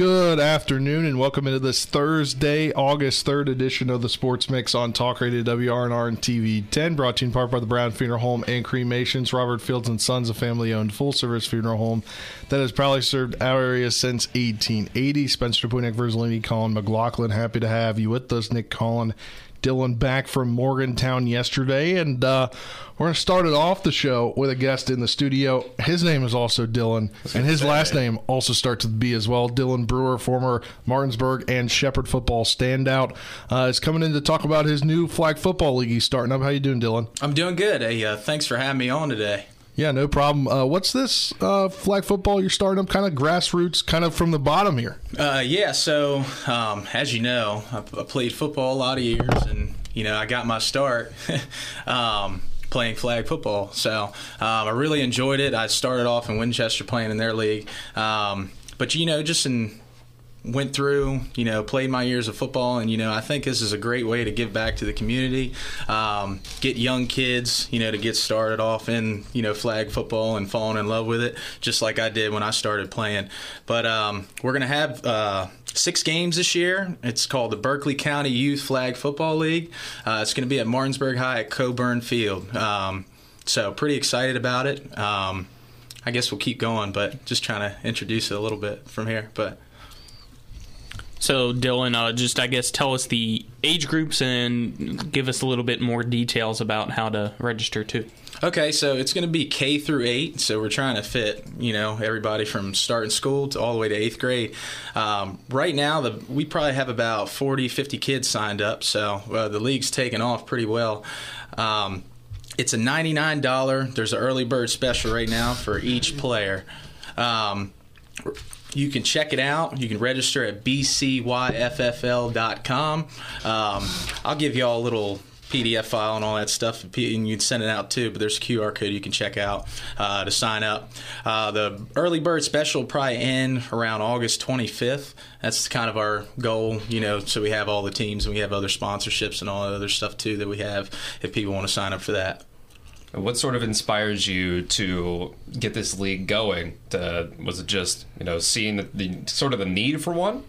Good afternoon and welcome into this Thursday, August 3rd edition of the Sports Mix on Talk Radio WRNR and TV 10, brought to you in part by the Brown Funeral Home and Cremations. Robert Fields and Sons, a family owned full service funeral home that has proudly served our area since 1880. Spencer Dupuis, Verzolini, Colin McLaughlin, happy to have you with us. Nick Colin Dylan back from Morgantown yesterday, and uh, we're going to start it off the show with a guest in the studio. His name is also Dylan, and his last name also starts with B as well. Dylan Brewer, former Martinsburg and Shepherd football standout, uh, is coming in to talk about his new flag football league he's starting up. How you doing, Dylan? I'm doing good. Hey, uh, thanks for having me on today. Yeah, no problem. Uh, what's this uh, flag football you're starting up? Kind of grassroots, kind of from the bottom here. Uh, yeah. So, um, as you know, I, I, played football a lot of years, and you know, I got my start. um, playing flag football. So um, I really enjoyed it. I started off in Winchester playing in their league. Um, but, you know, just in went through, you know, played my years of football, and you know, I think this is a great way to give back to the community, um, get young kids, you know, to get started off in, you know, flag football and falling in love with it, just like I did when I started playing. But um, we're gonna have. Uh, six games this year. It's called the Berkeley County Youth Flag Football League. Uh, it's going to be at Martinsburg High at Coburn Field. Um, so pretty excited about it. Um, I guess we'll keep going, but just trying to introduce it a little bit from here. But so, Dylan, uh, just I guess tell us the age groups and give us a little bit more details about how to register too. Okay, so it's going to be K through eight. So we're trying to fit, you know, everybody from starting school to all the way to eighth grade. Um, right now, the, we probably have about 40, 50 kids signed up. So uh, the league's taken off pretty well. Um, it's a $99. There's an early bird special right now for each player. Um, you can check it out. You can register at bcyffl.com. Um, I'll give you all a little PDF file and all that stuff, and you can send it out too. But there's a QR code you can check out uh, to sign up. Uh, the early bird special probably end around August 25th. That's kind of our goal, you know. So we have all the teams and we have other sponsorships and all that other stuff too that we have if people want to sign up for that. What sort of inspires you to get this league going? To, was it just you know seeing the, the sort of the need for one?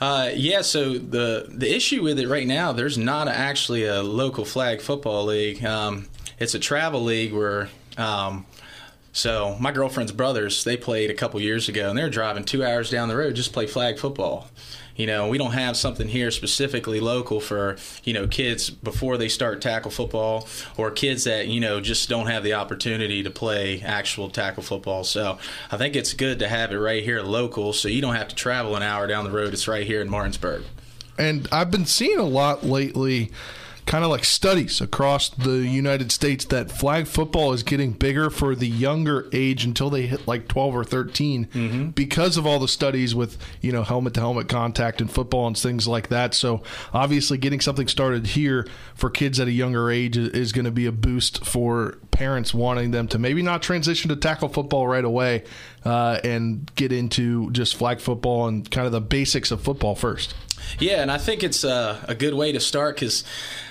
Uh, yeah, so the the issue with it right now, there's not actually a local flag football league. Um, it's a travel league where. Um, so my girlfriend's brothers, they played a couple years ago, and they're driving two hours down the road just to play flag football. You know, we don't have something here specifically local for, you know, kids before they start tackle football or kids that, you know, just don't have the opportunity to play actual tackle football. So I think it's good to have it right here local so you don't have to travel an hour down the road. It's right here in Martinsburg. And I've been seeing a lot lately kind of like studies across the United States that flag football is getting bigger for the younger age until they hit like 12 or 13 mm-hmm. because of all the studies with, you know, helmet to helmet contact and football and things like that. So obviously getting something started here for kids at a younger age is going to be a boost for parents wanting them to maybe not transition to tackle football right away uh, and get into just flag football and kind of the basics of football first. Yeah, and I think it's a, a good way to start because,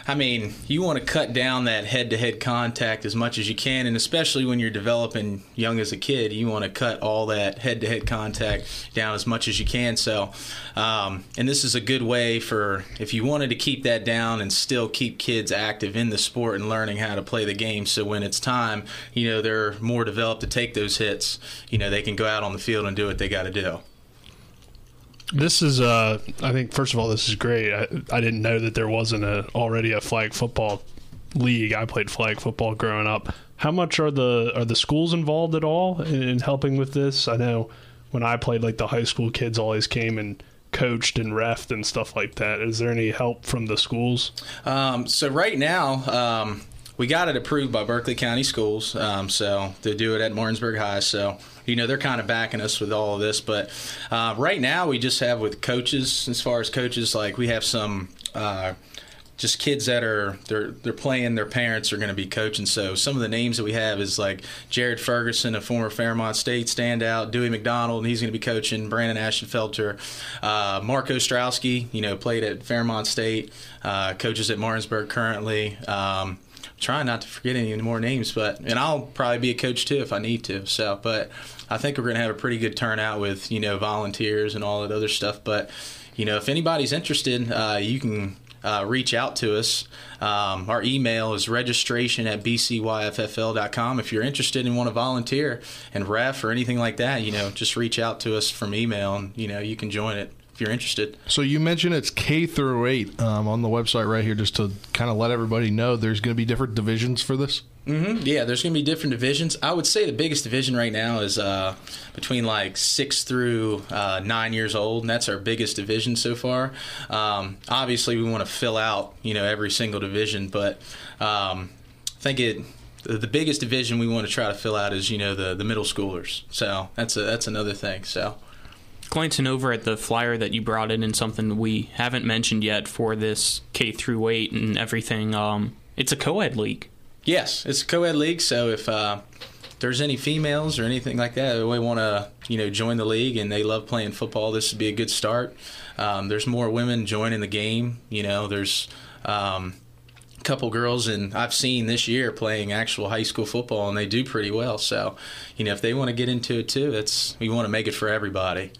I mean, you want to cut down that head to head contact as much as you can, and especially when you're developing young as a kid, you want to cut all that head to head contact down as much as you can. So, um, and this is a good way for if you wanted to keep that down and still keep kids active in the sport and learning how to play the game. So when it's time, you know, they're more developed to take those hits, you know, they can go out on the field and do what they got to do. This is, uh, I think, first of all, this is great. I, I didn't know that there wasn't a, already a flag football league. I played flag football growing up. How much are the are the schools involved at all in, in helping with this? I know when I played, like the high school kids always came and coached and refed and stuff like that. Is there any help from the schools? Um, so right now, um, we got it approved by Berkeley County Schools. Um, so to do it at Martinsburg High. So you know they're kind of backing us with all of this. But uh, right now, we just have with coaches, as far as coaches, like we have some. Uh, just kids that are they're they're playing. Their parents are going to be coaching. So some of the names that we have is like Jared Ferguson, a former Fairmont State standout, Dewey McDonald, he's going to be coaching. Brandon Ashenfelter, uh, Marco Strowski, you know, played at Fairmont State, uh, coaches at Martinsburg currently. Um, trying not to forget any more names, but and I'll probably be a coach too if I need to. So, but I think we're going to have a pretty good turnout with you know volunteers and all that other stuff. But you know, if anybody's interested, uh, you can. Uh, reach out to us. Um, our email is registration at bcyffl.com. If you're interested and want to volunteer and ref or anything like that, you know, just reach out to us from email and, you know, you can join it if you're interested. So you mentioned it's K through eight um, on the website right here, just to kind of let everybody know there's going to be different divisions for this. Mm-hmm. Yeah, there's going to be different divisions. I would say the biggest division right now is uh, between like six through uh, nine years old, and that's our biggest division so far. Um, obviously, we want to fill out you know every single division, but um, I think it the biggest division we want to try to fill out is you know the the middle schoolers. So that's a that's another thing. So glancing over at the flyer that you brought in and something we haven't mentioned yet for this K through eight and everything. Um, it's a co-ed league. Yes, it's a co-ed league. So if uh, there's any females or anything like that who want to, you know, join the league and they love playing football, this would be a good start. Um, there's more women joining the game. You know, there's um, a couple girls, and I've seen this year playing actual high school football, and they do pretty well. So, you know, if they want to get into it too, it's we want to make it for everybody.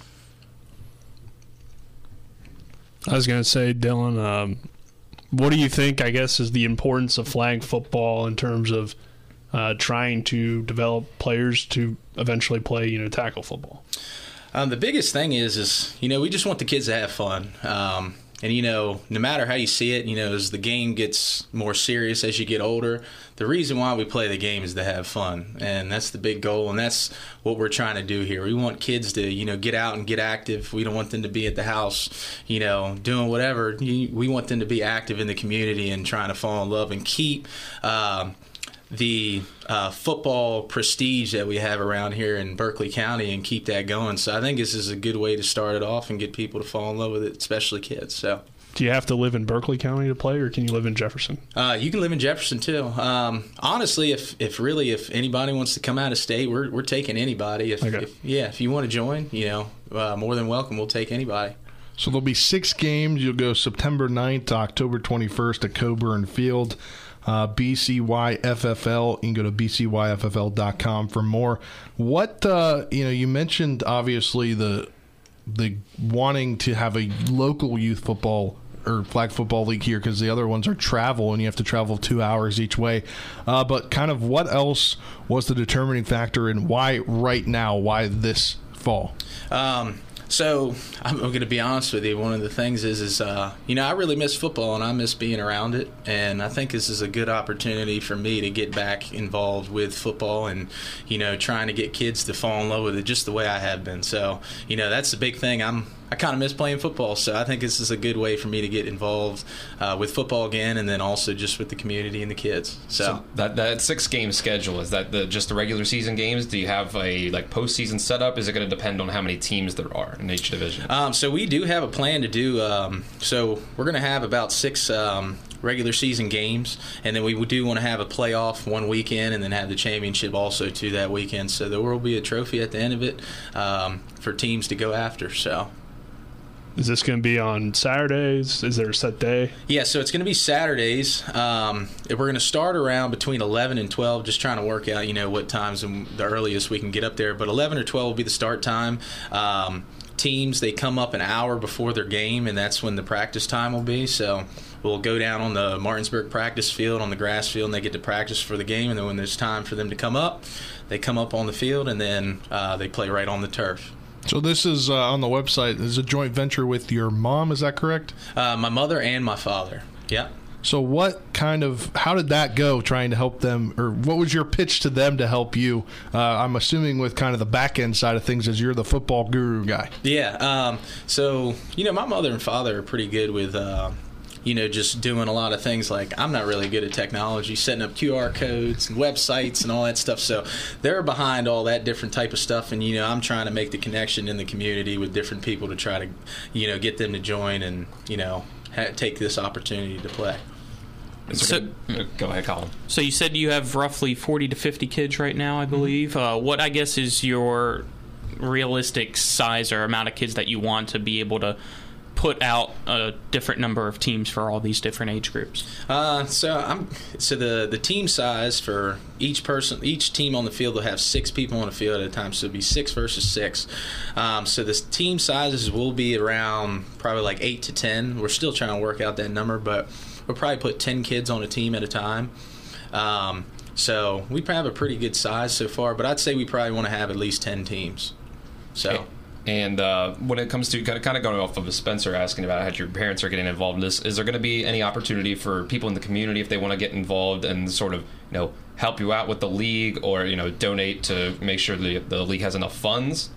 I was going to say, Dylan, um, what do you think, I guess, is the importance of flag football in terms of uh, trying to develop players to eventually play, you know, tackle football? Um, the biggest thing is, is you know, we just want the kids to have fun. Um, and you know, no matter how you see it, you know, as the game gets more serious as you get older, the reason why we play the game is to have fun, and that's the big goal, and that's what we're trying to do here. We want kids to, you know, get out and get active. We don't want them to be at the house, you know, doing whatever. We want them to be active in the community and trying to fall in love and keep. Um, the uh, football prestige that we have around here in Berkeley County and keep that going. So I think this is a good way to start it off and get people to fall in love with it, especially kids. So. Do you have to live in Berkeley County to play, or can you live in Jefferson? Uh, you can live in Jefferson too. Um, honestly, if if really if anybody wants to come out of state, we're we're taking anybody. If, okay. if yeah, if you want to join, you know, uh, more than welcome. We'll take anybody. So there'll be six games. You'll go September 9th to October 21st at Coburn Field uh, BCYFFL. You can go to BCYFFL.com for more. What, uh, you know, you mentioned obviously the the wanting to have a local youth football or flag football league here because the other ones are travel and you have to travel two hours each way. Uh, but kind of what else was the determining factor and why right now? Why this fall? Um, so I'm going to be honest with you. One of the things is, is uh, you know, I really miss football and I miss being around it. And I think this is a good opportunity for me to get back involved with football and, you know, trying to get kids to fall in love with it just the way I have been. So, you know, that's the big thing. I'm I kind of miss playing football, so I think this is a good way for me to get involved uh, with football again, and then also just with the community and the kids. So, so that that six game schedule is that the just the regular season games? Do you have a like postseason setup? Is it going to depend on how many teams there are in each division? Um, so we do have a plan to do. Um, so we're going to have about six um, regular season games, and then we do want to have a playoff one weekend, and then have the championship also to that weekend. So there will be a trophy at the end of it um, for teams to go after. So is this going to be on Saturdays? Is there a set day? Yeah, so it's going to be Saturdays. Um, we're going to start around between 11 and 12, just trying to work out, you know, what times and the earliest we can get up there. But 11 or 12 will be the start time. Um, teams, they come up an hour before their game, and that's when the practice time will be. So we'll go down on the Martinsburg practice field, on the grass field, and they get to practice for the game. And then when there's time for them to come up, they come up on the field, and then uh, they play right on the turf. So this is uh, on the website. This is a joint venture with your mom. Is that correct? Uh, my mother and my father. Yeah. So what kind of how did that go? Trying to help them, or what was your pitch to them to help you? Uh, I'm assuming with kind of the back end side of things, as you're the football guru guy. Yeah. Um, so you know, my mother and father are pretty good with uh, you know, just doing a lot of things like I'm not really good at technology, setting up QR codes and websites and all that stuff. So they're behind all that different type of stuff, and you know, I'm trying to make the connection in the community with different people to try to, you know, get them to join and you know, ha- take this opportunity to play. So- there gonna- uh, go ahead, Colin. So you said you have roughly 40 to 50 kids right now, I believe. Uh, what I guess is your realistic size or amount of kids that you want to be able to put out a different number of teams for all these different age groups? Uh, so I'm so the the team size for each person, each team on the field will have six people on the field at a time. So it'll be six versus six. Um, so the team sizes will be around probably like eight to ten. We're still trying to work out that number, but we'll probably put ten kids on a team at a time. Um, so we have a pretty good size so far, but I'd say we probably want to have at least ten teams. So. And uh, when it comes to kind of, kind of going off of Spencer asking about how your parents are getting involved in this, is there going to be any opportunity for people in the community if they want to get involved and sort of you know help you out with the league or you know donate to make sure the the league has enough funds?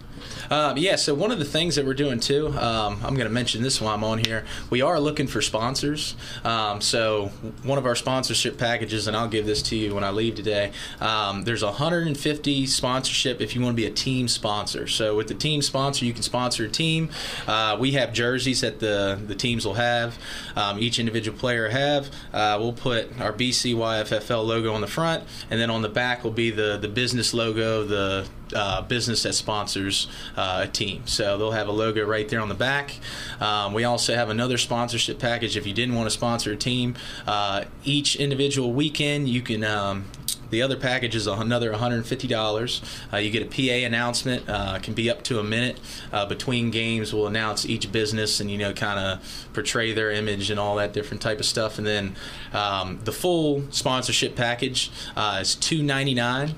Um, yeah, so one of the things that we're doing too, um, I'm going to mention this while I'm on here. We are looking for sponsors. Um, so one of our sponsorship packages, and I'll give this to you when I leave today. Um, there's 150 sponsorship if you want to be a team sponsor. So with the team sponsor, you can sponsor a team. Uh, we have jerseys that the the teams will have. Um, each individual player have. Uh, we'll put our BCYFFL logo on the front, and then on the back will be the the business logo, the uh, business that sponsors uh, a team. So they'll have a logo right there on the back. Um, we also have another sponsorship package if you didn't want to sponsor a team. Uh, each individual weekend, you can. Um, the other package is another $150. Uh, you get a PA announcement. Uh, can be up to a minute between games. We'll announce each business and you know kind of portray their image and all that different type of stuff. And then um, the full sponsorship package is $299,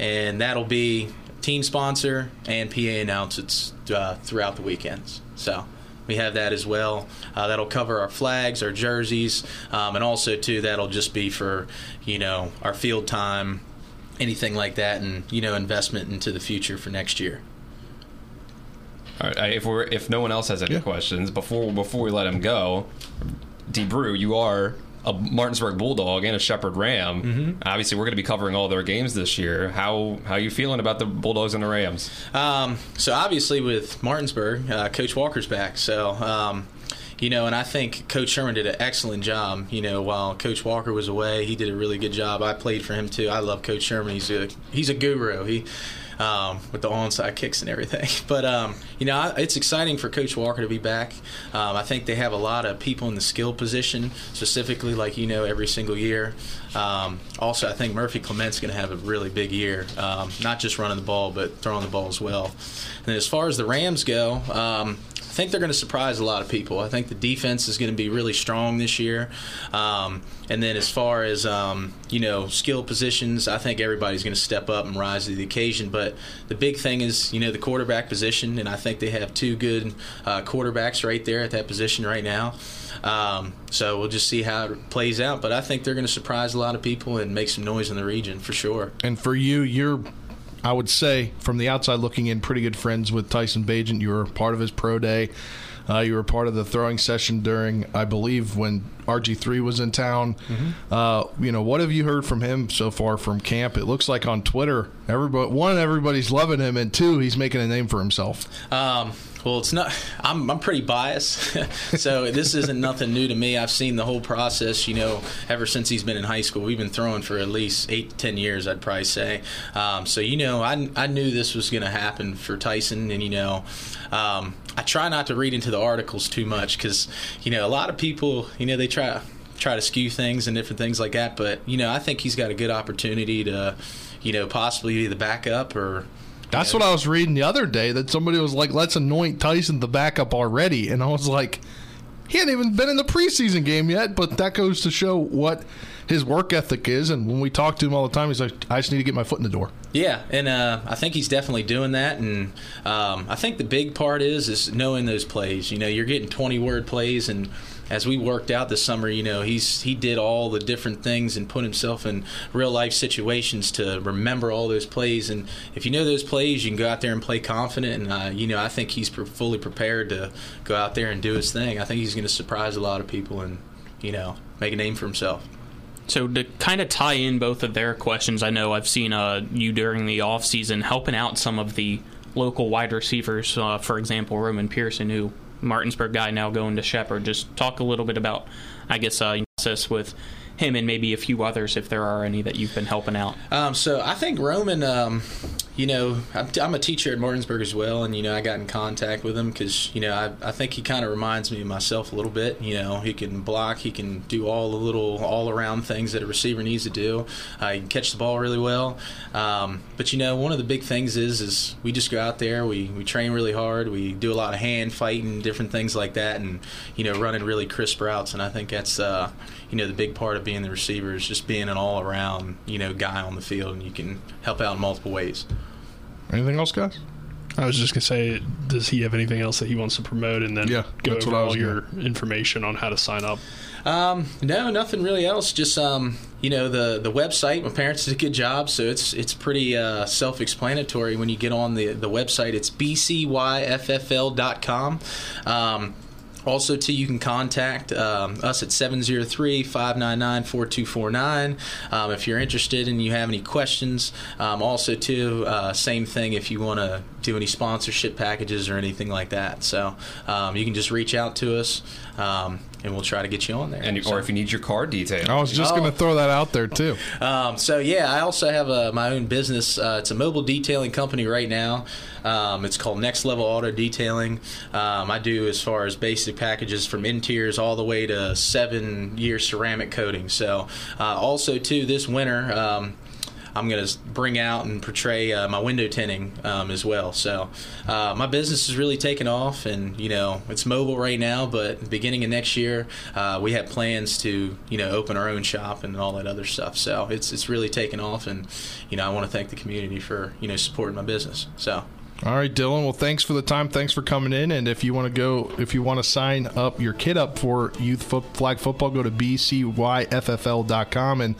and that'll be team sponsor and PA announcements uh, throughout the weekends. So we have that as well. Uh, that'll cover our flags, our jerseys, um, and also too that'll just be for you know our field time, anything like that, and you know investment into the future for next year. All right, if we're if no one else has any Yeah. questions before before we let him go, DBrew, you are a Martinsburg Bulldog and a Shepherd Ram. Mm-hmm. Obviously, we're going to be covering all their games this year. How how you feeling about the Bulldogs and the Rams? Um, so obviously with Martinsburg, uh, Coach Walker's back. So um, you know, and I think Coach Sherman did an excellent job. You know, while Coach Walker was away, he did a really good job. I played for him too. I love Coach Sherman. He's a he's a guru. He um, with the onside kicks and everything. But um, you know, I- it's exciting for Coach Walker to be back. Um, I think they have a lot of people in the skill position, specifically like you know every single year. Um, also, I think Murphy Clement's going to have a really big year, um, not just running the ball, but throwing the ball as well. And as far as the Rams go, um, think they're going to surprise a lot of people. I think the defense is going to be really strong this year. Um, and then as far as um, you know, skill positions, I think everybody's going to step up and rise to the occasion. But the big thing is, you know, the quarterback position, and I think they have two good uh, quarterbacks right there at that position right now. Um, so we'll just see how it plays out. But I think they're going to surprise a lot of people and make some noise in the region for sure. And for you, you're, I would say, from the outside looking in, pretty good friends with Tyson Bajent. You were part of his pro day. Uh, you were part of the throwing session during, I believe, when RG3 was in town. Uh, you know, what have you heard from him so far from camp? It looks like on Twitter, everybody, one, everybody's loving him, and two, he's making a name for himself. Um, well, it's not. I'm I'm pretty biased, so this isn't nothing new to me. I've seen the whole process. You know, ever since he's been in high school, we've been throwing for at least eight to ten years. I'd probably say. Um, so you know, I I knew this was going to happen for Tyson, and you know, um, I try not to read into the articles too much because you know a lot of people, you know, they try try to skew things and different things like that. But you know, I think he's got a good opportunity to, you know, possibly be the backup or. That's what I was reading the other day that somebody was like, let's anoint Tyson the backup already. And I was like, he hadn't even been in the preseason game yet, but that goes to show what his work ethic is. And when we talk to him all the time, he's like, I just need to get my foot in the door. Yeah, and uh, I think he's definitely doing that. And um, I think the big part is is knowing those plays. You know, you're getting 20 word plays, and as we worked out this summer, you know, he's he did all the different things and put himself in real life situations to remember all those plays. And if you know those plays, you can go out there and play confident. And uh, you know, I think he's pre- fully prepared to go out there and do his thing. I think he's going to surprise a lot of people and you know make a name for himself. So to kind of tie in both of their questions, I know I've seen uh, you during the off season helping out some of the local wide receivers. Uh, for example, Roman Pearson, who Martinsburg guy now going to Shepherd. Just talk a little bit about, I guess, uh, process with him and maybe a few others if there are any that you've been helping out. Um, so I think Roman, um, you know, I'm, I'm, a teacher at Martinsburg as well, and you know, I got in contact with him because you know, I, I think he kind of reminds me of myself a little bit. You know, he can block, he can do all the little all around things that a receiver needs to do. Uh, he can catch the ball really well. Um, but you know, one of the big things is is we just go out there, we we train really hard, we do a lot of hand fighting, different things like that, and you know, running really crisp routes, and I think that's uh, you know the big part of being the receiver is just being an all around you know guy on the field, and you can help out in multiple ways. Anything else, guys? I was just gonna say, does he have anything else that he wants to promote, and then yeah, go over all your gonna... information on how to sign up? Um, no, nothing really else. Just um, you know, the the website. My parents did a good job, so it's it's pretty uh, self-explanatory when you get on the the website. It's bcyffl.com. Um, also, too, you can contact um, us at 703 599 4249 um, if you're interested and you have any questions. Um, also, too, uh, same thing if you want to do any sponsorship packages or anything like that. So um, you can just reach out to us. Um, and we'll try to get you on there. And, so. or if you need your car detailed. I was just oh. going to throw that out there too. Um, so yeah, I also have a, my own business. Uh, it's a mobile detailing company right now. Um, it's called Next Level Auto Detailing. Um, I do as far as basic packages from interiors all the way to seven year ceramic coating. So uh, also too this winter. I'm going to bring out and portray uh, my window tinting um, as well. So uh, my business is really taking off, and you know it's mobile right now. But beginning of next year, uh, we have plans to you know open our own shop and all that other stuff. So it's it's really taking off, and you know I want to thank the community for you know supporting my business. So. All right, Dylan. Well, thanks for the time. Thanks for coming in. And if you want to go, if you want to sign up your kid up for youth flag football, go to bcyffl.com and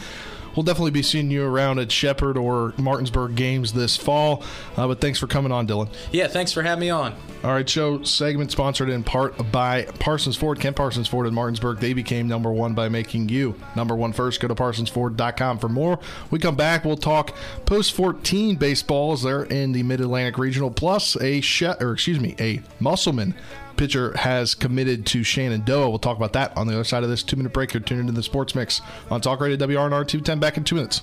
we'll definitely be seeing you around at Shepherd or Martinsburg games this fall. Uh, but thanks for coming on, Dylan. Yeah, thanks for having me on. All right, show segment sponsored in part by Parsons Ford. Kent Parsons Ford in Martinsburg. They became number one by making you number one first. Go to parsonsford.com for more. We come back, we'll talk post 14 baseballs there in the Mid Atlantic Regional, plus a Shet, or excuse me, a Musselman pitcher has committed to Shenandoah. We'll talk about that on the other side of this two minute break. You're tuned into the Sports Mix on Talk Radio WRNR 210 back in two minutes.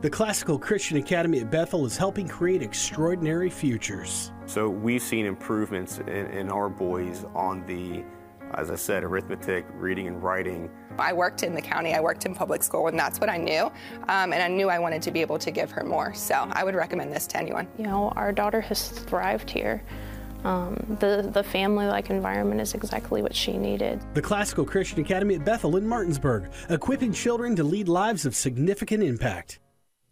The Classical Christian Academy at Bethel is helping create extraordinary futures. So we've seen improvements in, in, our boys on the, as I said, arithmetic, reading, and writing. I worked in the county, I worked in public school, and that's what I knew. Um, and I knew I wanted to be able to give her more. So I would recommend this to anyone. You know, our daughter has thrived here. Um, the, the family like environment is exactly what she needed. The Classical Christian Academy at Bethel in Martinsburg, equipping children to lead lives of significant impact.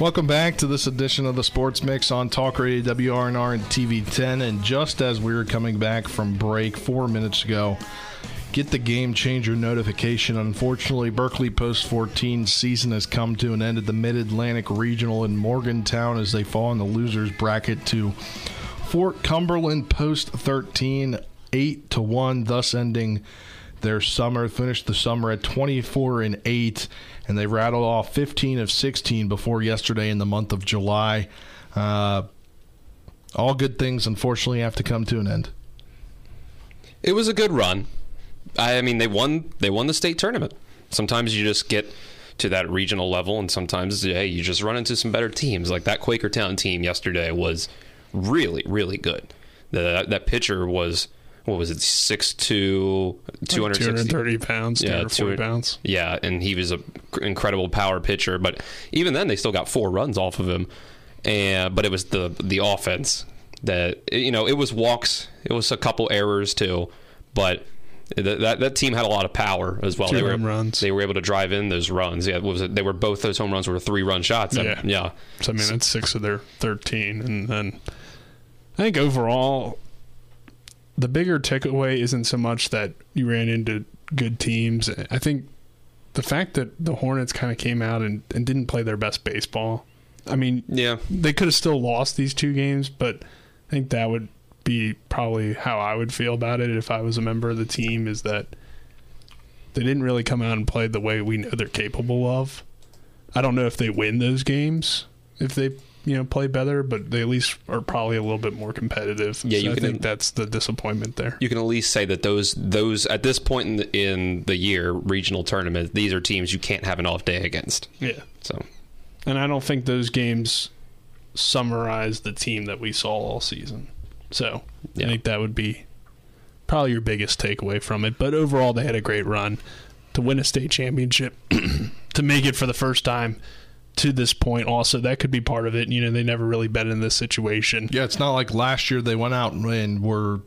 Welcome back to this edition of the Sports Mix on Talk Radio WRNR and TV 10. And just as we were coming back from break four minutes ago, get the game changer notification. Unfortunately, Berkeley Post 14 season has come to an end at the Mid Atlantic Regional in Morgantown as they fall in the losers bracket to Fort Cumberland Post 13, 8 to 1, thus ending their summer. Finished the summer at 24 and 8 and they rattled off 15 of 16 before yesterday in the month of July. Uh, all good things, unfortunately, have to come to an end. It was a good run. I mean, they won. They won the state tournament. Sometimes you just get to that regional level, and sometimes hey, you just run into some better teams. Like that Quakertown team yesterday was really, really good. The, that pitcher was what was it 6'2", 230 pounds, yeah, 240 pounds. Yeah, and he was an incredible power pitcher. But even then, they still got four runs off of him. And but it was the the offense that you know it was walks, it was a couple errors too, but. That, that team had a lot of power as well. Two they were home runs. They were able to drive in those runs. Yeah, was it? They were both those home runs were three run shots. Yeah, yeah. So I mean, that's six of their thirteen, and then I think overall the bigger takeaway isn't so much that you ran into good teams. I think the fact that the Hornets kind of came out and, and didn't play their best baseball. I mean, yeah, they could have still lost these two games, but I think that would be probably how I would feel about it if I was a member of the team. Is that they didn't really come out and play the way we know they're capable of. I don't know if they win those games if they you know play better, but they at least are probably a little bit more competitive. Yeah, so you I can- think that's the disappointment there. You can at least say that those those at this point in the, in the year regional tournament, these are teams you can't have an off day against. Yeah. So, and I don't think those games summarize the team that we saw all season. So I think that would be probably your biggest takeaway from it. But overall, they had a great run to win a state championship, to make it for the first time to this point. Also, that could be part of it. You know, they never really been in this situation. Yeah, it's not like last year they went out and were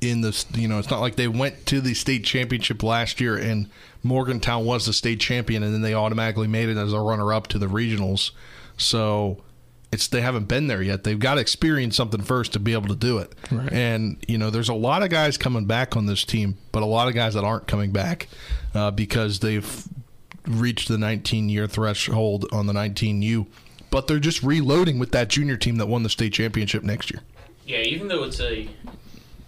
in this. You know, it's not like they went to the state championship last year and Morgantown was the state champion, and then they automatically made it as a runner-up to the regionals. So it's they haven't been there yet. They've got to experience something first to be able to do it. Right. And you know, there's a lot of guys coming back on this team, but a lot of guys that aren't coming back uh, because they've reached the 19 year threshold on the 19U. But they're just reloading with that junior team that won the state championship next year. Yeah, even though it's a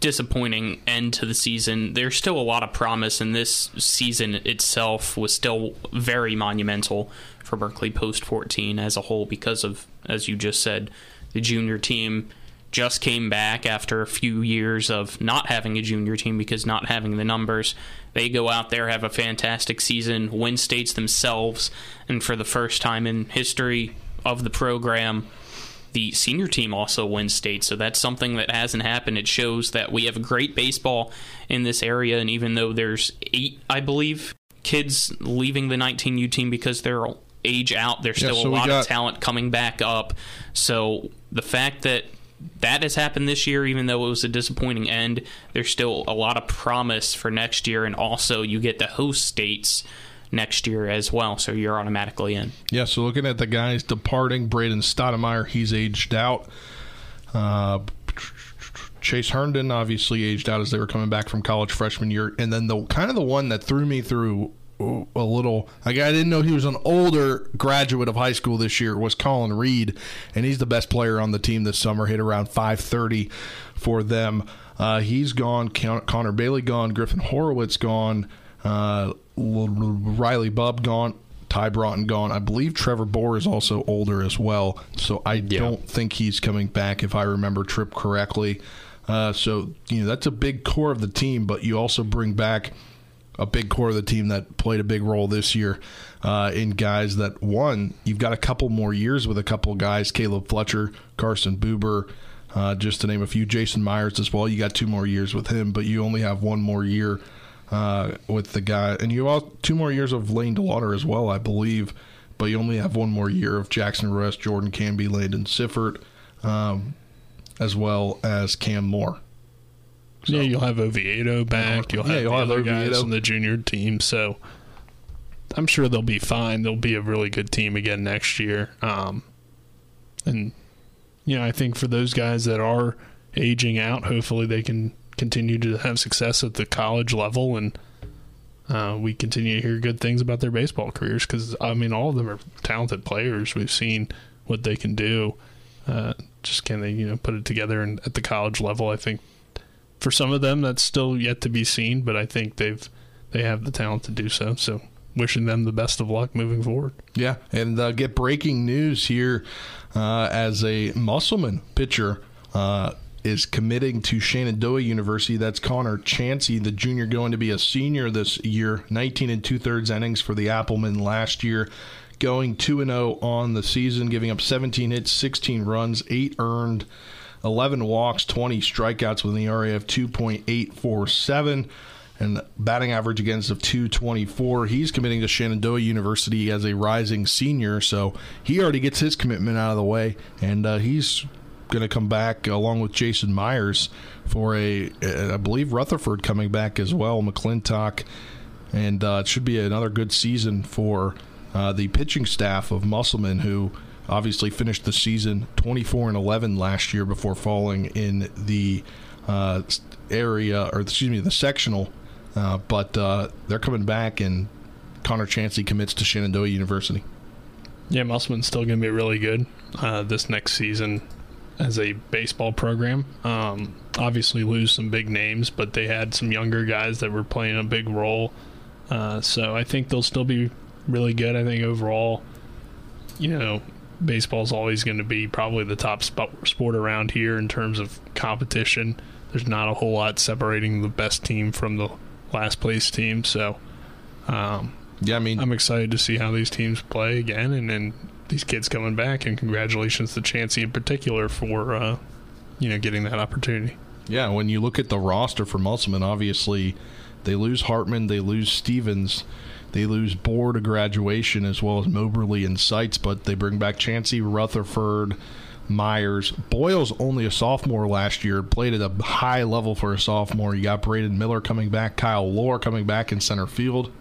disappointing end to the season, there's still a lot of promise, and this season itself was still very monumental for Berkeley Post 14 as a whole because of, as you just said, the junior team just came back after a few years of not having a junior team because not having the numbers. They go out there, have a fantastic season, win states themselves, and for the first time in history of the program, the senior team also wins states. So that's something that hasn't happened. It shows that we have great baseball in this area, and even though there's eight, I believe, kids leaving the 19U team because they're age out, there's Yeah, still so a lot got- of talent coming back up. So the fact that that has happened this year, even though it was a disappointing end, there's still a lot of promise for next year, and also you get the host states next year as well, so you're automatically in. Yeah, so looking at the guys departing, Braden Stoudemire, he's aged out. Uh, Chase Herndon obviously aged out as they were coming back from college freshman year, and then the kind of the one that threw me through a little like I didn't know he was an older graduate of high school this year was Colin Reed, and he's the best player on the team this summer. Hit around 530 for them. Uh, he's gone. Con- Connor Bailey gone. Griffin Horowitz gone. Uh, Riley Bubb gone. Ty Broughton gone. I believe Trevor Bohr is also older as well. So I don't think he's coming back if I remember Trip correctly. Uh, so you know that's a big core of the team, but you also bring back a big core of the team that played a big role this year uh, in guys that won. You've got a couple more years with a couple guys: Caleb Fletcher, Carson Buber, uh, just to name a few. Jason Myers as well. You got two more years with him, but you only have one more year uh, with the guy, and you have two more years of Lane DeLauder as well, I believe. But you only have one more year of Jackson Russ, Jordan Canby, Landon Siffert, um, as well as Cam Moore. Yeah, you'll have Oviedo back. You'll Yeah, have you'll the have other guys on the junior team. So I'm sure they'll be fine. They'll be a really good team again next year. Um, and you know, I think for those guys that are aging out, hopefully they can continue to have success at the college level and uh, we continue to hear good things about their baseball careers because I mean all of them are talented players. We've seen what they can do. Uh, just can they you know put it together and at the college level? I think for some of them that's still yet to be seen, but I think they've they have the talent to do so. So wishing them the best of luck moving forward. Yeah, and uh, get breaking news here uh, as a Musselman pitcher uh, is committing to Shenandoah University. That's Conner Chancey, the junior, going to be a senior this year. 19 and two thirds innings for the Applemen last year, going 2 and 0 on the season, giving up 17 hits, 16 runs, 8 earned, 11 walks, 20 strikeouts with an ERA of 2.847 and batting average against of 224. He's committing to Shenandoah University as a rising senior, so he already gets his commitment out of the way, and uh, he's going to come back along with Jason Myers for a, I believe Rutherford coming back as well, McClintock, and uh, it should be another good season for uh, the pitching staff of Musselman, who obviously finished the season 24 and 11 last year before falling in the uh, area, or excuse me, the sectional. Uh, but uh, they're coming back, and Conner Chancey commits to Shenandoah University. Yeah, Musselman's still going to be really good uh, this next season as a baseball program. Um, obviously, lose some big names, but they had some younger guys that were playing a big role. Uh, so I think they'll still be really good. I think overall, you know, baseball's always going to be probably the top sport around here in terms of competition. There's not a whole lot separating the best team from the last place team. So, um, yeah, I mean, I'm excited to see how these teams play again, and then these kids coming back, and congratulations to Chancey in particular for uh, you know getting that opportunity. Yeah, when you look at the roster for Musselman, obviously they lose Hartman, they lose Stevens, they lose Bohr to graduation as well as Moberly and Seitz, but they bring back Chancey, Rutherford, Myers. Boyle's only a sophomore last year, played at a high level for a sophomore. You got Braden Miller coming back, Kyle Lohr coming back in center field.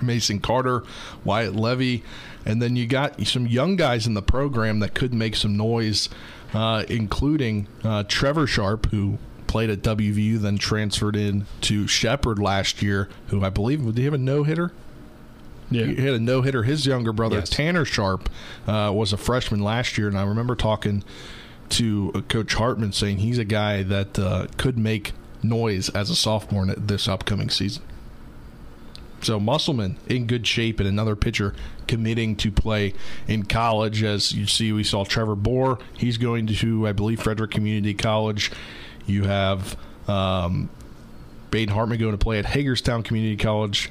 Mason Carter, Wyatt Levy, and then you got some young guys in the program that could make some noise, uh, including uh, Trevor Sharp, who played at WVU, then transferred in to Shepherd last year, who I believe did he have a no hitter? Yeah. He had a no hitter. His younger brother, yes. Tanner Sharp, uh, was a freshman last year, and I remember talking to uh, Coach Hartman saying he's a guy that uh, could make noise as a sophomore this upcoming season. So Musselman in good shape and another pitcher committing to play in college. As you see, we saw Trevor Bohr. He's going to, I believe, Frederick Community College. You have um, Baden Hartman going to play at Hagerstown Community College.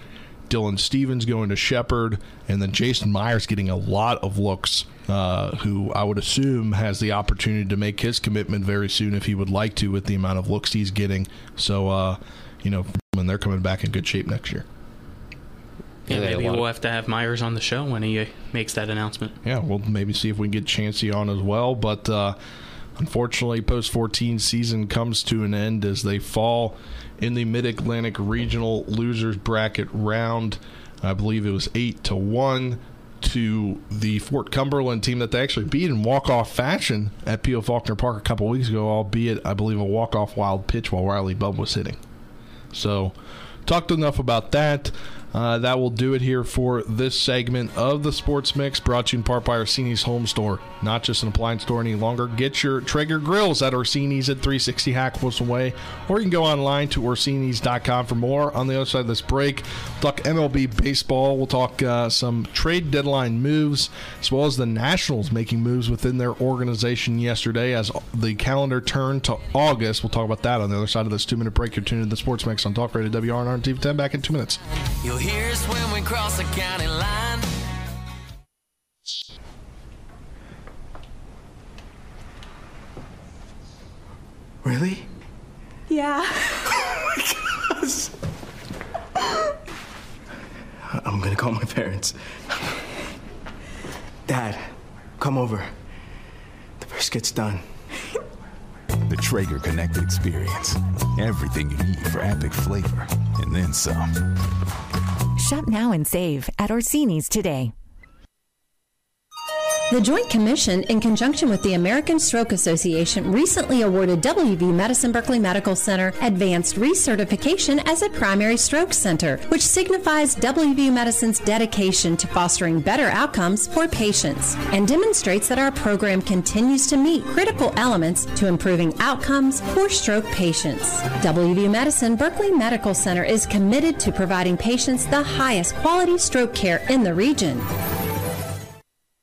Dylan Stevens going to Shepherd, and then Jason Myers getting a lot of looks. Uh, who I would assume has the opportunity to make his commitment very soon if he would like to, with the amount of looks he's getting. So, uh, you know, when they're coming back in good shape next year. Yeah, maybe we'll have to have Myers on the show when he uh, makes that announcement. Yeah, we'll maybe see if we can get Chancey on as well. But uh, unfortunately, post 14 season comes to an end as they fall in the Mid Atlantic Regional Losers Bracket round. I believe it was 8 to 1 to the Fort Cumberland team that they actually beat in walk-off fashion at P.O. Faulkner Park a couple weeks ago, albeit, I believe, a walk-off wild pitch while Riley Bubb was hitting. So, talked enough about that. Uh, that will do it here for this segment of the Sports Mix, brought to you in part by Orsini's Home Store. Not just an appliance store any longer. Get your Traeger grills at Orsini's at 360 Hack Wilson Way, or you can go online to Orsini's.com for more. On the other side of this break, we'll talk MLB baseball. We'll talk uh, some trade deadline moves, as well as the Nationals making moves within their organization yesterday as the calendar turned to August. We'll talk about that on the other side of this two minute break. You're tuned to the Sports Mix on Talk Radio WRNR and TV 10 back in two minutes. You'll hear us when we cross the county line. Really? Yeah. Oh I'm gonna call my parents. Dad, come over. The brisket's done. The Traeger Connected Experience. Everything you need for epic flavor, and then some. Shop now and save at Orsini's today. The Joint Commission, in conjunction with the American Stroke Association, recently awarded WV Medicine Berkeley Medical Center advanced recertification as a primary stroke center, which signifies WV Medicine's dedication to fostering better outcomes for patients and demonstrates that our program continues to meet critical elements to improving outcomes for stroke patients. WV Medicine Berkeley Medical Center is committed to providing patients the highest quality stroke care in the region.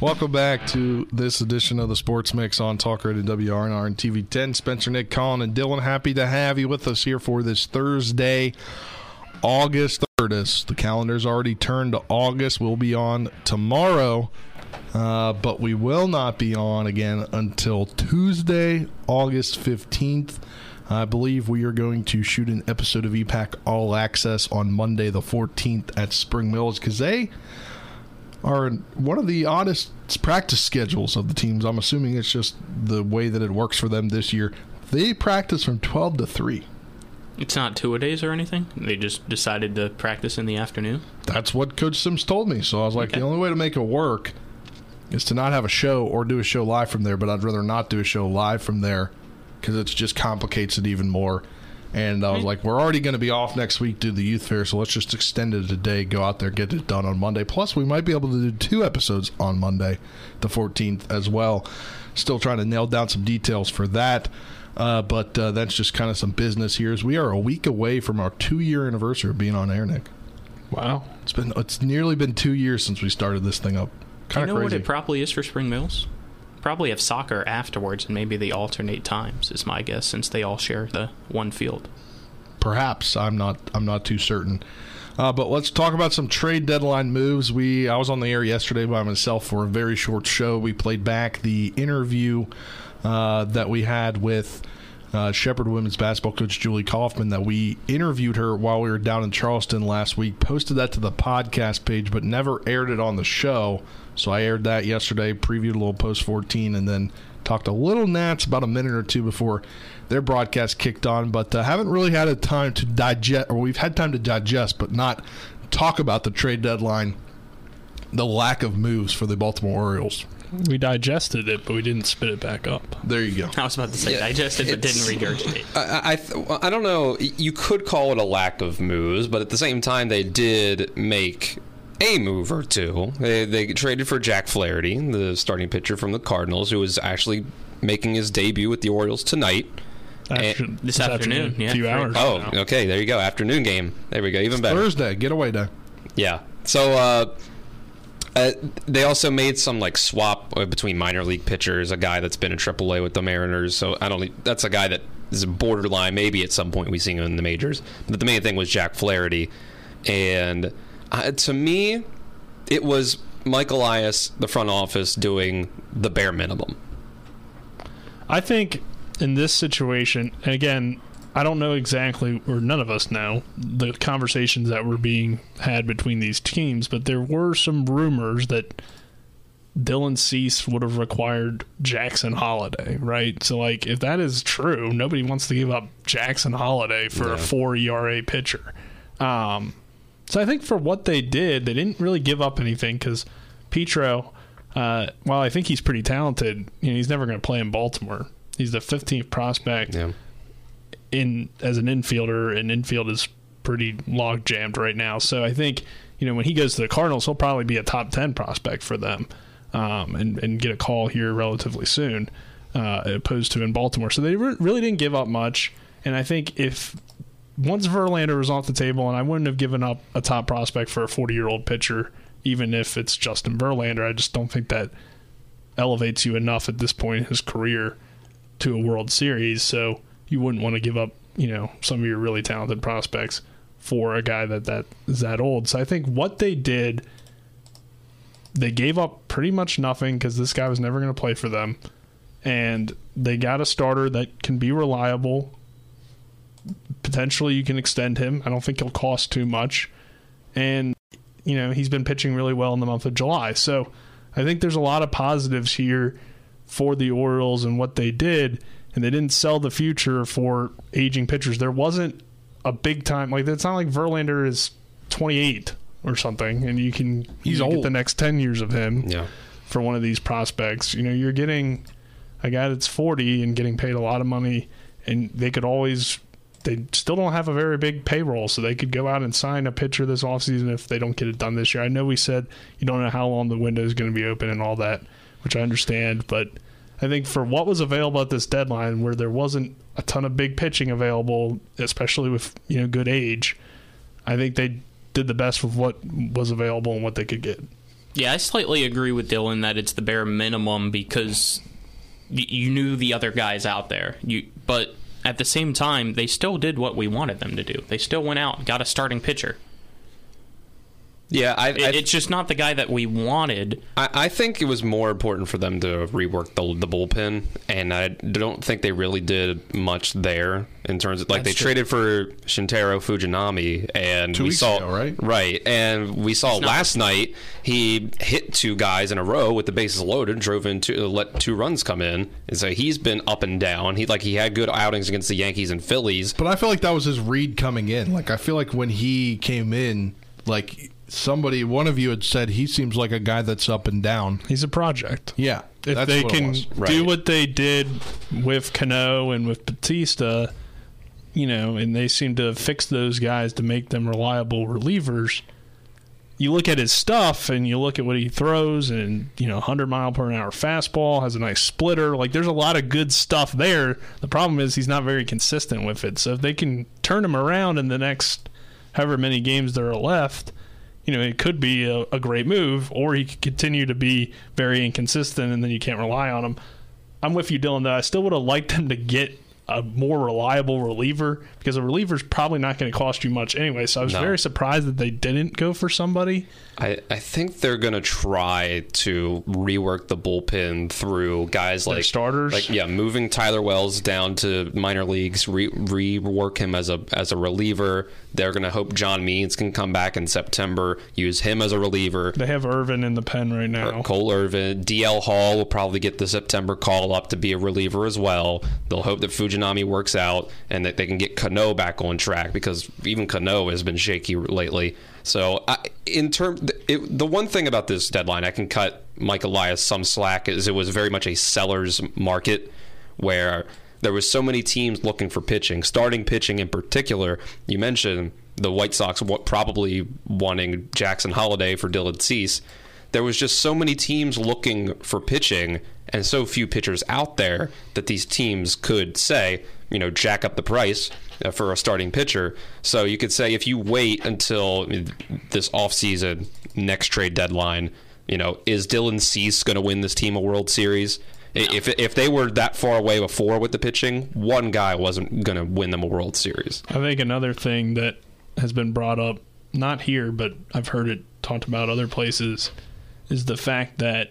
Welcome back to this edition of the Sports Mix on Talk Radio WRNR and TV 10. Spencer, Nick, Colin, and Dylan, happy to have you with us here for this Thursday, August 3rd. The calendar's already turned to August. We'll be on tomorrow, uh, but we will not be on again until Tuesday, August 15th. I believe we are going to shoot an episode of EPAC All Access on Monday, the 14th at Spring Mills because they are one of the oddest practice schedules of the teams. I'm assuming it's just the way that it works for them this year. They practice from 12 to 3. It's not two a days or anything. They just decided to practice in the afternoon. That's what Coach Sims told me. So I was like, okay. the only way to make it work is to not have a show or do a show live from there. But I'd rather not do a show live from there because it just complicates it even more. And I was like, we're already going to be off next week due to the youth fair, so let's just extend it a day, go out there, get it done on Monday. Plus, we might be able to do two episodes on Monday, the 14th, as well. Still trying to nail down some details for that. Uh, but uh, that's just kind of some business here. As we are a week away from our two-year anniversary of being on air, Nick. Wow, it's been it's nearly been two years since we started this thing up. Kind of you know crazy. what it probably is for Spring Mills? Probably have soccer afterwards, and maybe they alternate times. Is my guess, since they all share the one field. Perhaps I'm not. I'm not too certain. Uh, but let's talk about some trade deadline moves. We I was on the air yesterday by myself for a very short show. We played back the interview uh, that we had with uh, Shepherd women's basketball coach Julie Kaufman. That we interviewed her while we were down in Charleston last week. Posted that to the podcast page, but never aired it on the show. So I aired that yesterday, previewed a little post 14, and then talked a little Nats about a minute or two before their broadcast kicked on. But uh, haven't really had a time to digest, or we've had time to digest, but not talk about the trade deadline, the lack of moves for the Baltimore Orioles. We digested it, but we didn't spit it back up. There you go. I was about to say yeah, digested, but didn't regurgitate. I I, th- I don't know. You could call it a lack of moves, but at the same time, they did make a move or two. They, they traded for Jack Flaherty, the starting pitcher from the Cardinals, who is actually making his debut with the Orioles tonight. After, this, this afternoon, afternoon yeah. few hours. Oh, okay, there you go. Afternoon game. There we go. Even better. Thursday, getaway day. Yeah. So uh, uh, they also made some like swap uh, between minor league pitchers. A guy that's been in AAA with the Mariners. So I don't. That's a guy that is a borderline. Maybe at some point we see him in the majors. But the main thing was Jack Flaherty, and uh, to me, it was Mike Elias, the front office, doing the bare minimum. I think in this situation, and again, I don't know exactly, or none of us know, the conversations that were being had between these teams, but there were some rumors that Dylan Cease would have required Jackson Holliday, right? So, like, if that is true, nobody wants to give up Jackson Holliday for Yeah. a four ERA pitcher. Um, so I think for what they did, they didn't really give up anything because Prieto, uh, while I think he's pretty talented, you know, he's never going to play in Baltimore. He's the 15th prospect in as an infielder, and infield is pretty log jammed right now. So I think you know when he goes to the Cardinals, he'll probably be a top 10 prospect for them, um, and and get a call here relatively soon, uh, opposed to in Baltimore. So they re- really didn't give up much, and I think if once Verlander was off the table, and I wouldn't have given up a top prospect for a 40 year old pitcher, even if it's Justin Verlander. I just don't think that elevates you enough at this point in his career to a World Series. So you wouldn't want to give up, you know, some of your really talented prospects for a guy that that is that old. So I think what they did, they gave up pretty much nothing because this guy was never going to play for them, and they got a starter that can be reliable. Potentially, you can extend him. I don't think he'll cost too much, and you know he's been pitching really well in the month of July. So I think there's a lot of positives here for the Orioles and what they did, and they didn't sell the future for aging pitchers. There wasn't a big time like it's not like Verlander is 28 or something, and you can He's you can get the next 10 years of him Yeah. for one of these prospects. You know, you're getting a guy that's 40 and getting paid a lot of money, and they could always. They still don't have a very big payroll, so they could go out and sign a pitcher this offseason if they don't get it done this year. I know we said you don't know how long the window is going to be open and all that, which I understand, but I think for what was available at this deadline, where there wasn't a ton of big pitching available, especially with you know good age, I think they did the best with what was available and what they could get. Yeah, I slightly agree with Dylan that it's the bare minimum because you knew the other guys out there. You, but at the same time, they still did what we wanted them to do. They still went out got a starting pitcher. Yeah, I, It- it's just not the guy that we wanted. I, I think it was more important for them to rework the, the bullpen, and I don't think they really did much there in terms of like That's they true. traded for Shintaro Fujinami, and Two we weeks saw ago, right? right, and we saw last night he hit two guys in a row with the bases loaded, drove in two, uh, let two runs come in, and so he's been up and down. He like he had good outings against the Yankees and Phillies, But I feel like that was his read coming in. Like I feel like when he came in, like somebody, one of you had said he seems like a guy that's up and down. He's a project. Yeah, If that's they what it can was. do what they did with Cano and with Bautista, you know, and they seem to fix those guys to make them reliable relievers. You look at his stuff and you look at what he throws, and you know, 100 mile per hour fastball has a nice splitter. Like, there's a lot of good stuff there. The problem is he's not very consistent with it. So if they can turn him around in the next however many games there are left, you know, it could be a, a great move, or he could continue to be very inconsistent, and then you can't rely on him. I'm with you, Dylan. Though I still would have liked them to get a more reliable reliever because a reliever is probably not going to cost you much anyway. So I was No. very surprised that they didn't go for somebody. I, I think they're gonna try to rework the bullpen through guys Their like starters? like yeah, moving Tyler Wells down to minor leagues, re, rework him as a as a reliever. They're gonna hope John Means can come back in September, use him as a reliever. They have Irvin in the pen right now. Cole Irvin, DL Hall will probably get the September call up to be a reliever as well. They'll hope that Fujinami works out and that they can get Cano back on track because even Cano has been shaky lately. So, I, in term, it, the one thing about this deadline, I can cut Mike Elias some slack is it was very much a seller's market where there was so many teams looking for pitching, starting pitching in particular. You mentioned the White Sox probably wanting Jackson Holliday for Dylan Cease. There was just so many teams looking for pitching and so few pitchers out there that these teams could say, you know, jack up the price uh, for a starting pitcher. So you could say if you wait until this offseason, next trade deadline, you know, is Dylan Cease going to win this team a World Series? I If, if they were that far away before with the pitching, one guy wasn't going to win them a World Series. I think another thing that has been brought up, not here, but I've heard it talked about other places, is the fact that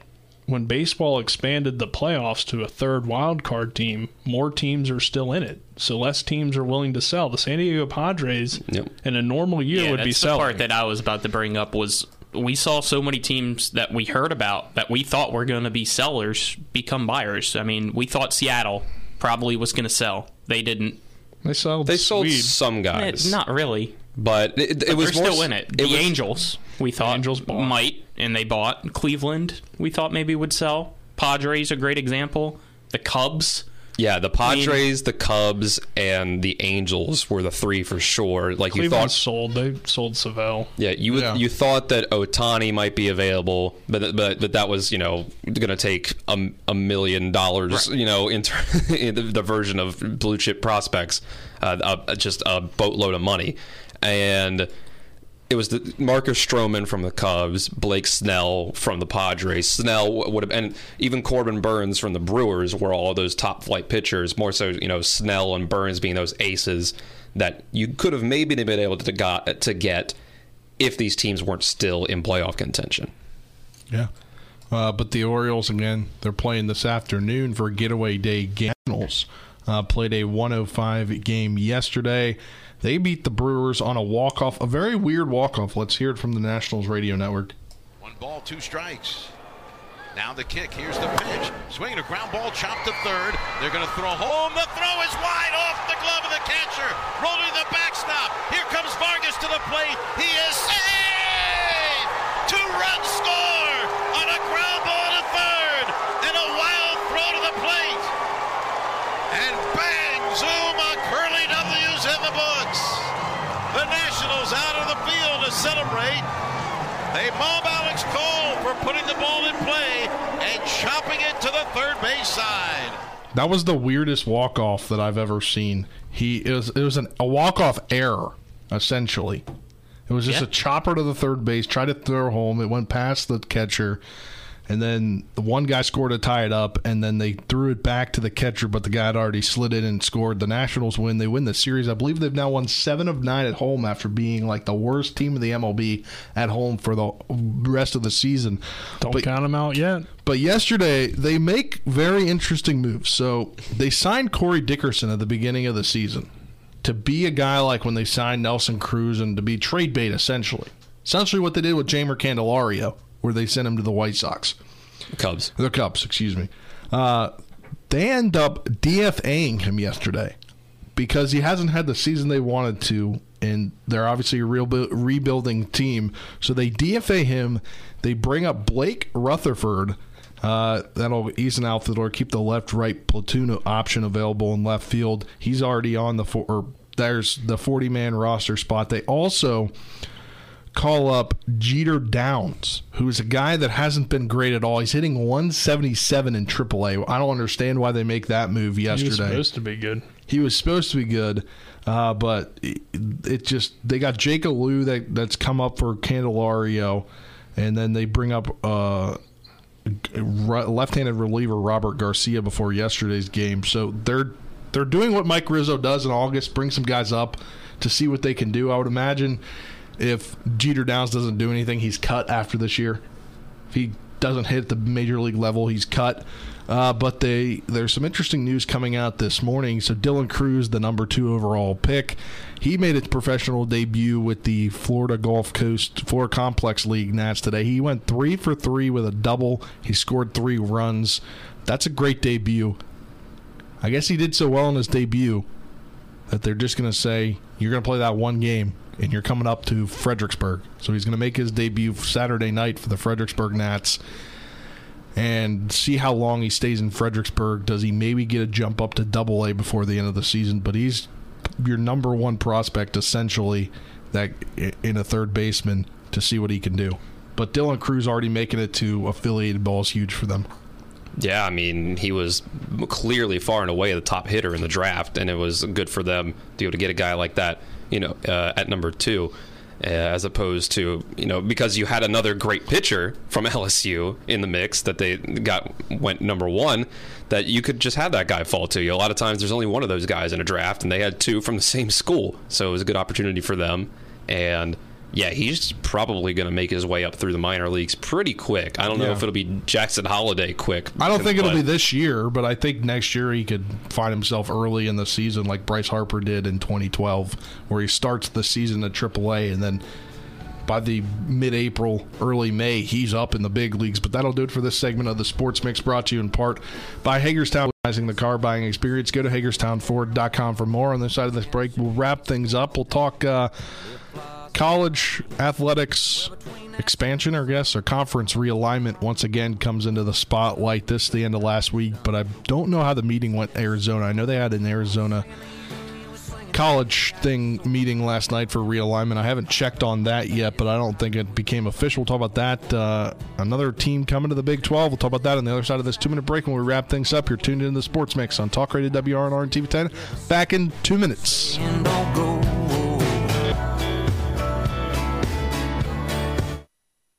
when baseball expanded the playoffs to a third wild card team, more teams are still in it. So less teams are willing to sell. The San Diego Padres in a normal year yeah, would that's be the selling. part that I was about to bring up was we saw so many teams that we heard about that we thought were going to be sellers become buyers. I mean, we thought Seattle probably was going to sell. They didn't. They sold. They sold some guys. Eh, not really. But it, it But was more still in it. it The was- Angels, we thought Angels bought. might, and they bought. Cleveland, we thought maybe would sell. Padres, a great example. The Cubs. Yeah, the Padres, the Cubs, and the Angels were the three for sure. Like you Cleveland thought, sold. They sold Civale. yeah, you would you thought that Ohtani might be available, but but but that was you know going to take a, a million dollars, you know, in, ter- in the, the version of blue chip prospects, uh, uh, just a boatload of money, and it was the Marcus Stroman from the Cubs, Blake Snell from the Padres. Snell would have, and even Corbin Burnes from the Brewers were all those top flight pitchers. More so, you know, Snell and Burnes being those aces that you could have maybe been able to got to get if these teams weren't still in playoff contention. Yeah. Uh, but the Orioles, again, they're playing this afternoon for getaway day Cardinals. Uh, played a 105 game yesterday. They beat the Brewers on a walk-off, a very weird walk-off. Let's hear it from the Nationals radio network. One ball, two strikes. Now the kick. Here's the pitch. Swinging a ground ball, chopped to third. They're going to throw home. The throw is wide off the glove of the catcher. Rolling the backstop. Here comes Vargas to the plate. He is saved. Two-run score on a ground ball the books. The Nationals out of the field to celebrate. They mob Alex Call for putting the ball in play and chopping it to the third base side. That was the weirdest walk-off that I've ever seen. He it was it was an, a walk-off error, essentially. It was just Yeah. a chopper to the third base, tried to throw home. It went past the catcher, and then the one guy scored to tie it up, and then they threw it back to the catcher, but the guy had already slid in and scored. The Nationals win. They win the series. I believe they've now won seven of nine at home after being like the worst team in the MLB at home for the rest of the season. Don't count them out yet. But yesterday, they make very interesting moves. So they signed Corey Dickerson at the beginning of the season to be a guy like when they signed Nelson Cruz and to be trade bait, essentially. Essentially what they did with Jeimer Candelario, where they sent him to the White Sox. Cubs. The Cubs, excuse me. Uh, they end up DFAing him yesterday because he hasn't had the season they wanted to, and they're obviously a real bu- rebuilding team. So they DFA him. They bring up Blake Rutherford. Uh, that'll ease an outfielder, keep the left-right platoon option available in left field. He's already on the four. There's the 40-man roster spot. They also call up Jeter Downs, who's a guy that hasn't been great at all. He's hitting 177 in AAA. I don't understand why they make that move yesterday. He was supposed to be good. He was supposed to be good, uh, but it, it just they got Jake Alu that that's come up for Candelario, and then they bring up uh, left-handed reliever Robert Garcia before yesterday's game. So they're they're doing what Mike Rizzo does in August, bring some guys up to see what they can do. I would imagine if Jeter Downs doesn't do anything, he's cut after this year. If he doesn't hit the major league level, he's cut. Uh, but they there's some interesting news coming out this morning. So Dylan Crews, the number two overall pick, he made his professional debut with the Florida Gulf Coast Four Complex League Nats today. He went three for three with a double. He scored three runs. That's a great debut. I guess he did so well in his debut that they're just going to say you're going to play that one game and you're coming up to Fredericksburg. So he's going to make his debut Saturday night for the Fredericksburg Nats and see how long he stays in Fredericksburg. Does he maybe get a jump up to double A before the end of the season? But he's your number one prospect essentially that in a third baseman to see what he can do. But Dylan Crews already making it to affiliated ball is huge for them. Yeah, I mean, he was clearly far and away the top hitter in the draft, and it was good for them to be able to get a guy like that, you know, uh, at number two, uh, as opposed to, you know, because you had another great pitcher from LSU in the mix that they got went number one, that you could just have that guy fall to you. A lot of times there's only one of those guys in a draft, and they had two from the same school, so it was a good opportunity for them. And yeah, he's probably going to make his way up through the minor leagues pretty quick. I don't know Yeah. if it'll be Jackson Holliday quick. I don't think it'll be this year, but I think next year he could find himself early in the season like Bryce Harper did in 2012, where he starts the season at AAA and then by the mid-April, early May, he's up in the big leagues. But that'll do it for this segment of the Sports Mix, brought to you in part by Hagerstown. The car buying experience. Go to HagerstownFord.com for more. On this side of this break, we'll wrap things up. We'll talk uh, college athletics expansion, I guess, or conference realignment once again comes into the spotlight. This the end of last week, but I don't know how the meeting went. Arizona. I know they had an Arizona college thing meeting last night for realignment. I haven't checked on that yet, but I don't think it became official. We'll talk about that. Uh, another team coming to the Big 12. We'll talk about that on the other side of this two minute break when we wrap things up. You're tuned into the Sports Mix on Talk Radio WRNR and TV 10. Back in two minutes.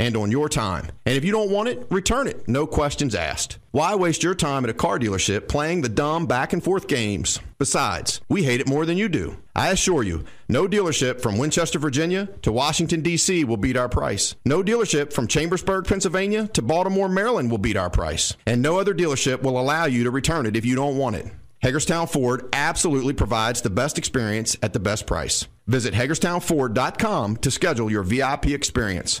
and on your time. And if you don't want it, return it. No questions asked. Why waste your time at a car dealership playing the dumb back and forth games? Besides, we hate it more than you do. I assure you, no dealership from Winchester, Virginia to Washington, D.C. will beat our price. No dealership from Chambersburg, Pennsylvania to Baltimore, Maryland will beat our price. And no other dealership will allow you to return it if you don't want it. Hagerstown Ford absolutely provides the best experience at the best price. Visit HagerstownFord.com to schedule your VIP experience.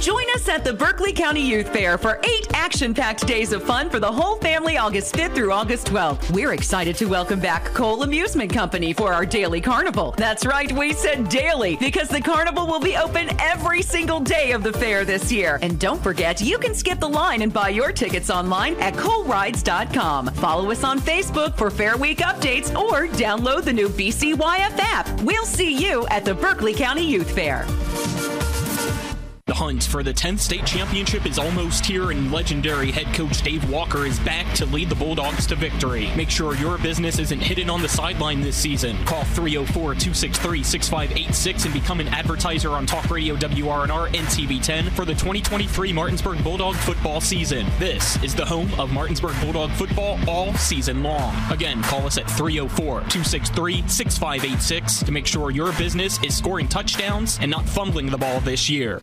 Join us at the Berkeley County Youth Fair for eight action packed days of fun for the whole family August 5th through August 12th. We're excited to welcome back Cole Amusement Company for our daily carnival. That's right, we said daily because the carnival will be open every single day of the fair this year. And don't forget, you can skip the line and buy your tickets online at colerides.com. Follow us on Facebook for Fair Week updates or download the new BCYF app. We'll see you at the Berkeley County Youth Fair. Hunt for the 10th state championship is almost here, and legendary head coach Dave Walker is back to lead the Bulldogs to victory. Make sure your business isn't hidden on the sideline this season. Call 304 263 6586 and become an advertiser on Talk Radio WRNR and TV10 for the 2023 Martinsburg Bulldog football season. This is the home of Martinsburg Bulldog football all season long. Again, call us at 304 263 6586 to make sure your business is scoring touchdowns and not fumbling the ball this year.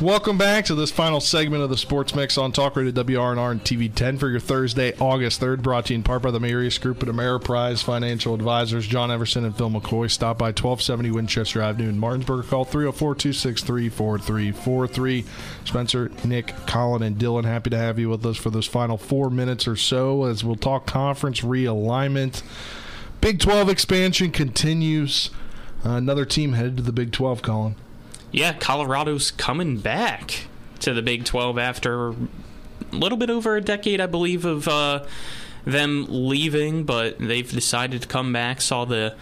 Welcome back to this final segment of the Sports Mix on Talk Radio WRNR and TV 10 for your Thursday, August 3rd, brought to you in part by the Marius Group at Ameriprise Financial Advisors. John Everson and Phil McCoy. Stop by 1270 Winchester Avenue in Martinsburg. Call 304 263 4343. Spencer, Nick, Colin, and Dylan, happy to have you with us for this final four minutes or so as we'll talk conference realignment. Big 12 expansion continues. Uh, another team headed to the Big 12, Colin. Yeah, Colorado's coming back to the Big 12 after a little bit over a decade, I believe, of uh, them leaving, but they've decided to come back. Saw the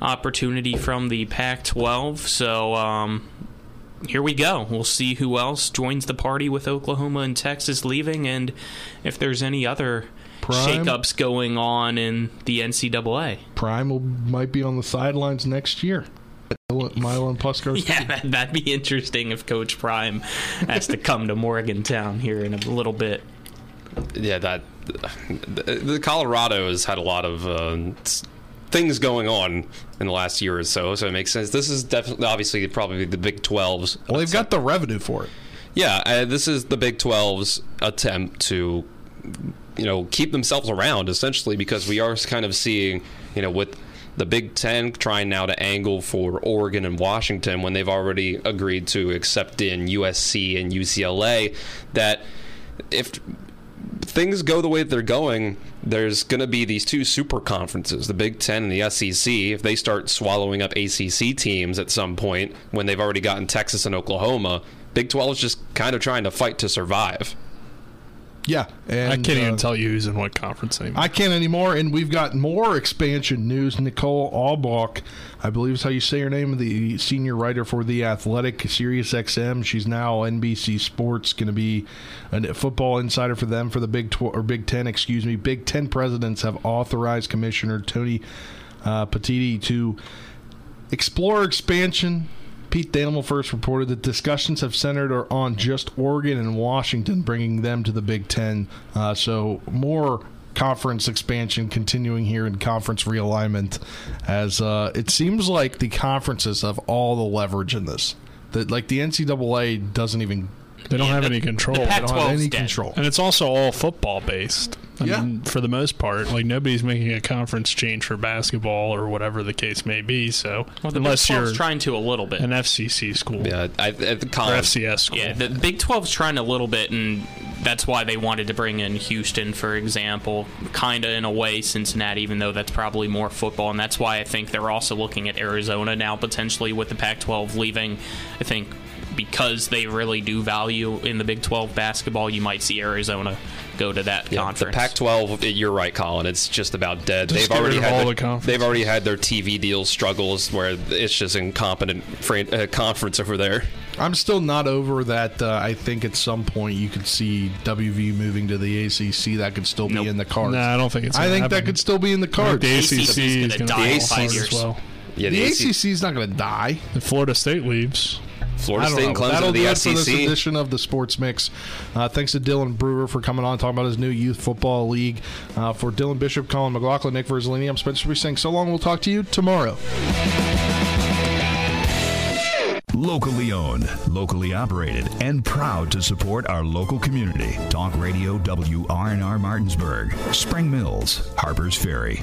opportunity from the Pac 12, so um, here we go. We'll see who else joins the party with Oklahoma and Texas leaving, and if there's any other. Prime. Shakeups going on in the NCAA. Prime will, might be on the sidelines next year. Milan Puskar. Yeah, that, that'd be interesting if Coach Prime has to come to Morgantown here in a little bit. Yeah, that the Colorado has had a lot of uh, things going on in the last year or so, so it makes sense. This is definitely, obviously, probably the Big 12's. Well, they've got the revenue for it. Yeah, uh, this is the Big 12's attempt to, you know, keep themselves around essentially because we are kind of seeing, you know, with the Big Ten trying now to angle for Oregon and Washington when they've already agreed to accept in USC and UCLA. That if things go the way that they're going, there's going to be these two super conferences, the Big Ten and the SEC. If they start swallowing up ACC teams at some point when they've already gotten Texas and Oklahoma, Big 12 is just kind of trying to fight to survive. Yeah, and I can't even uh, tell you who's in what conference anymore. I can't anymore, and we've got more expansion news. Nicole Auerbach, I believe is how you say her name, the senior writer for the Athletic, Sirius XM. She's now NBC Sports, going to be a football insider for them for the Big Tw- or Big Ten. Excuse me. Big Ten presidents have authorized Commissioner Tony uh, Petitti to explore expansion. Pete Thamel first reported that discussions have centered on just Oregon and Washington, bringing them to the Big Ten. Uh, so more conference expansion continuing here in conference realignment, as uh, it seems like the conferences have all the leverage in this. That like the NCAA doesn't even They don't have any control. the They don't have Pac-12 's any dead. control. And it's also all football based. I Yeah. mean, for the most part, like nobody's making a conference change for basketball or whatever the case may be. So Well, the unless Big you're trying to a little bit. an FCC school, Yeah, I, at the or college, FCS school, Yeah, the Big 12's trying a little bit, and that's why they wanted to bring in Houston, for example, kind of in a way Cincinnati, even though that's probably more football. And that's why I think they're also looking at Arizona now, potentially with the Pac 12 leaving. I think because they really do value in the Big 12 basketball, you might see Arizona go to that Yeah, the conference. Pac-12. You're right, Colin. It's just about dead. Just they've already had their- the they've already had their TV deal struggles where it's just incompetent fran- uh, conference over there. I'm still not over that. Uh, I think at some point you could see WV moving to the ACC. That could still be in the cards. Nah, I don't think it's I gonna think that could still be in the I cards. the ACC is going to die die in five as years. well. Yeah, the, the ACC is not going to die. If Florida State leaves, Florida I don't State know. and Clemson That'll to do the it for this edition of the Sports Mix. Uh, thanks to Dylan Brewer for coming on talking about his new youth football league. Uh, for Dylan Bishop, Colin McLaughlin, Nick Verzolini, I'm Spencer B. saying so long. We'll talk to you tomorrow. Locally owned, locally operated, and proud to support our local community. Talk Radio WRNR Martinsburg, Spring Mills, Harpers Ferry.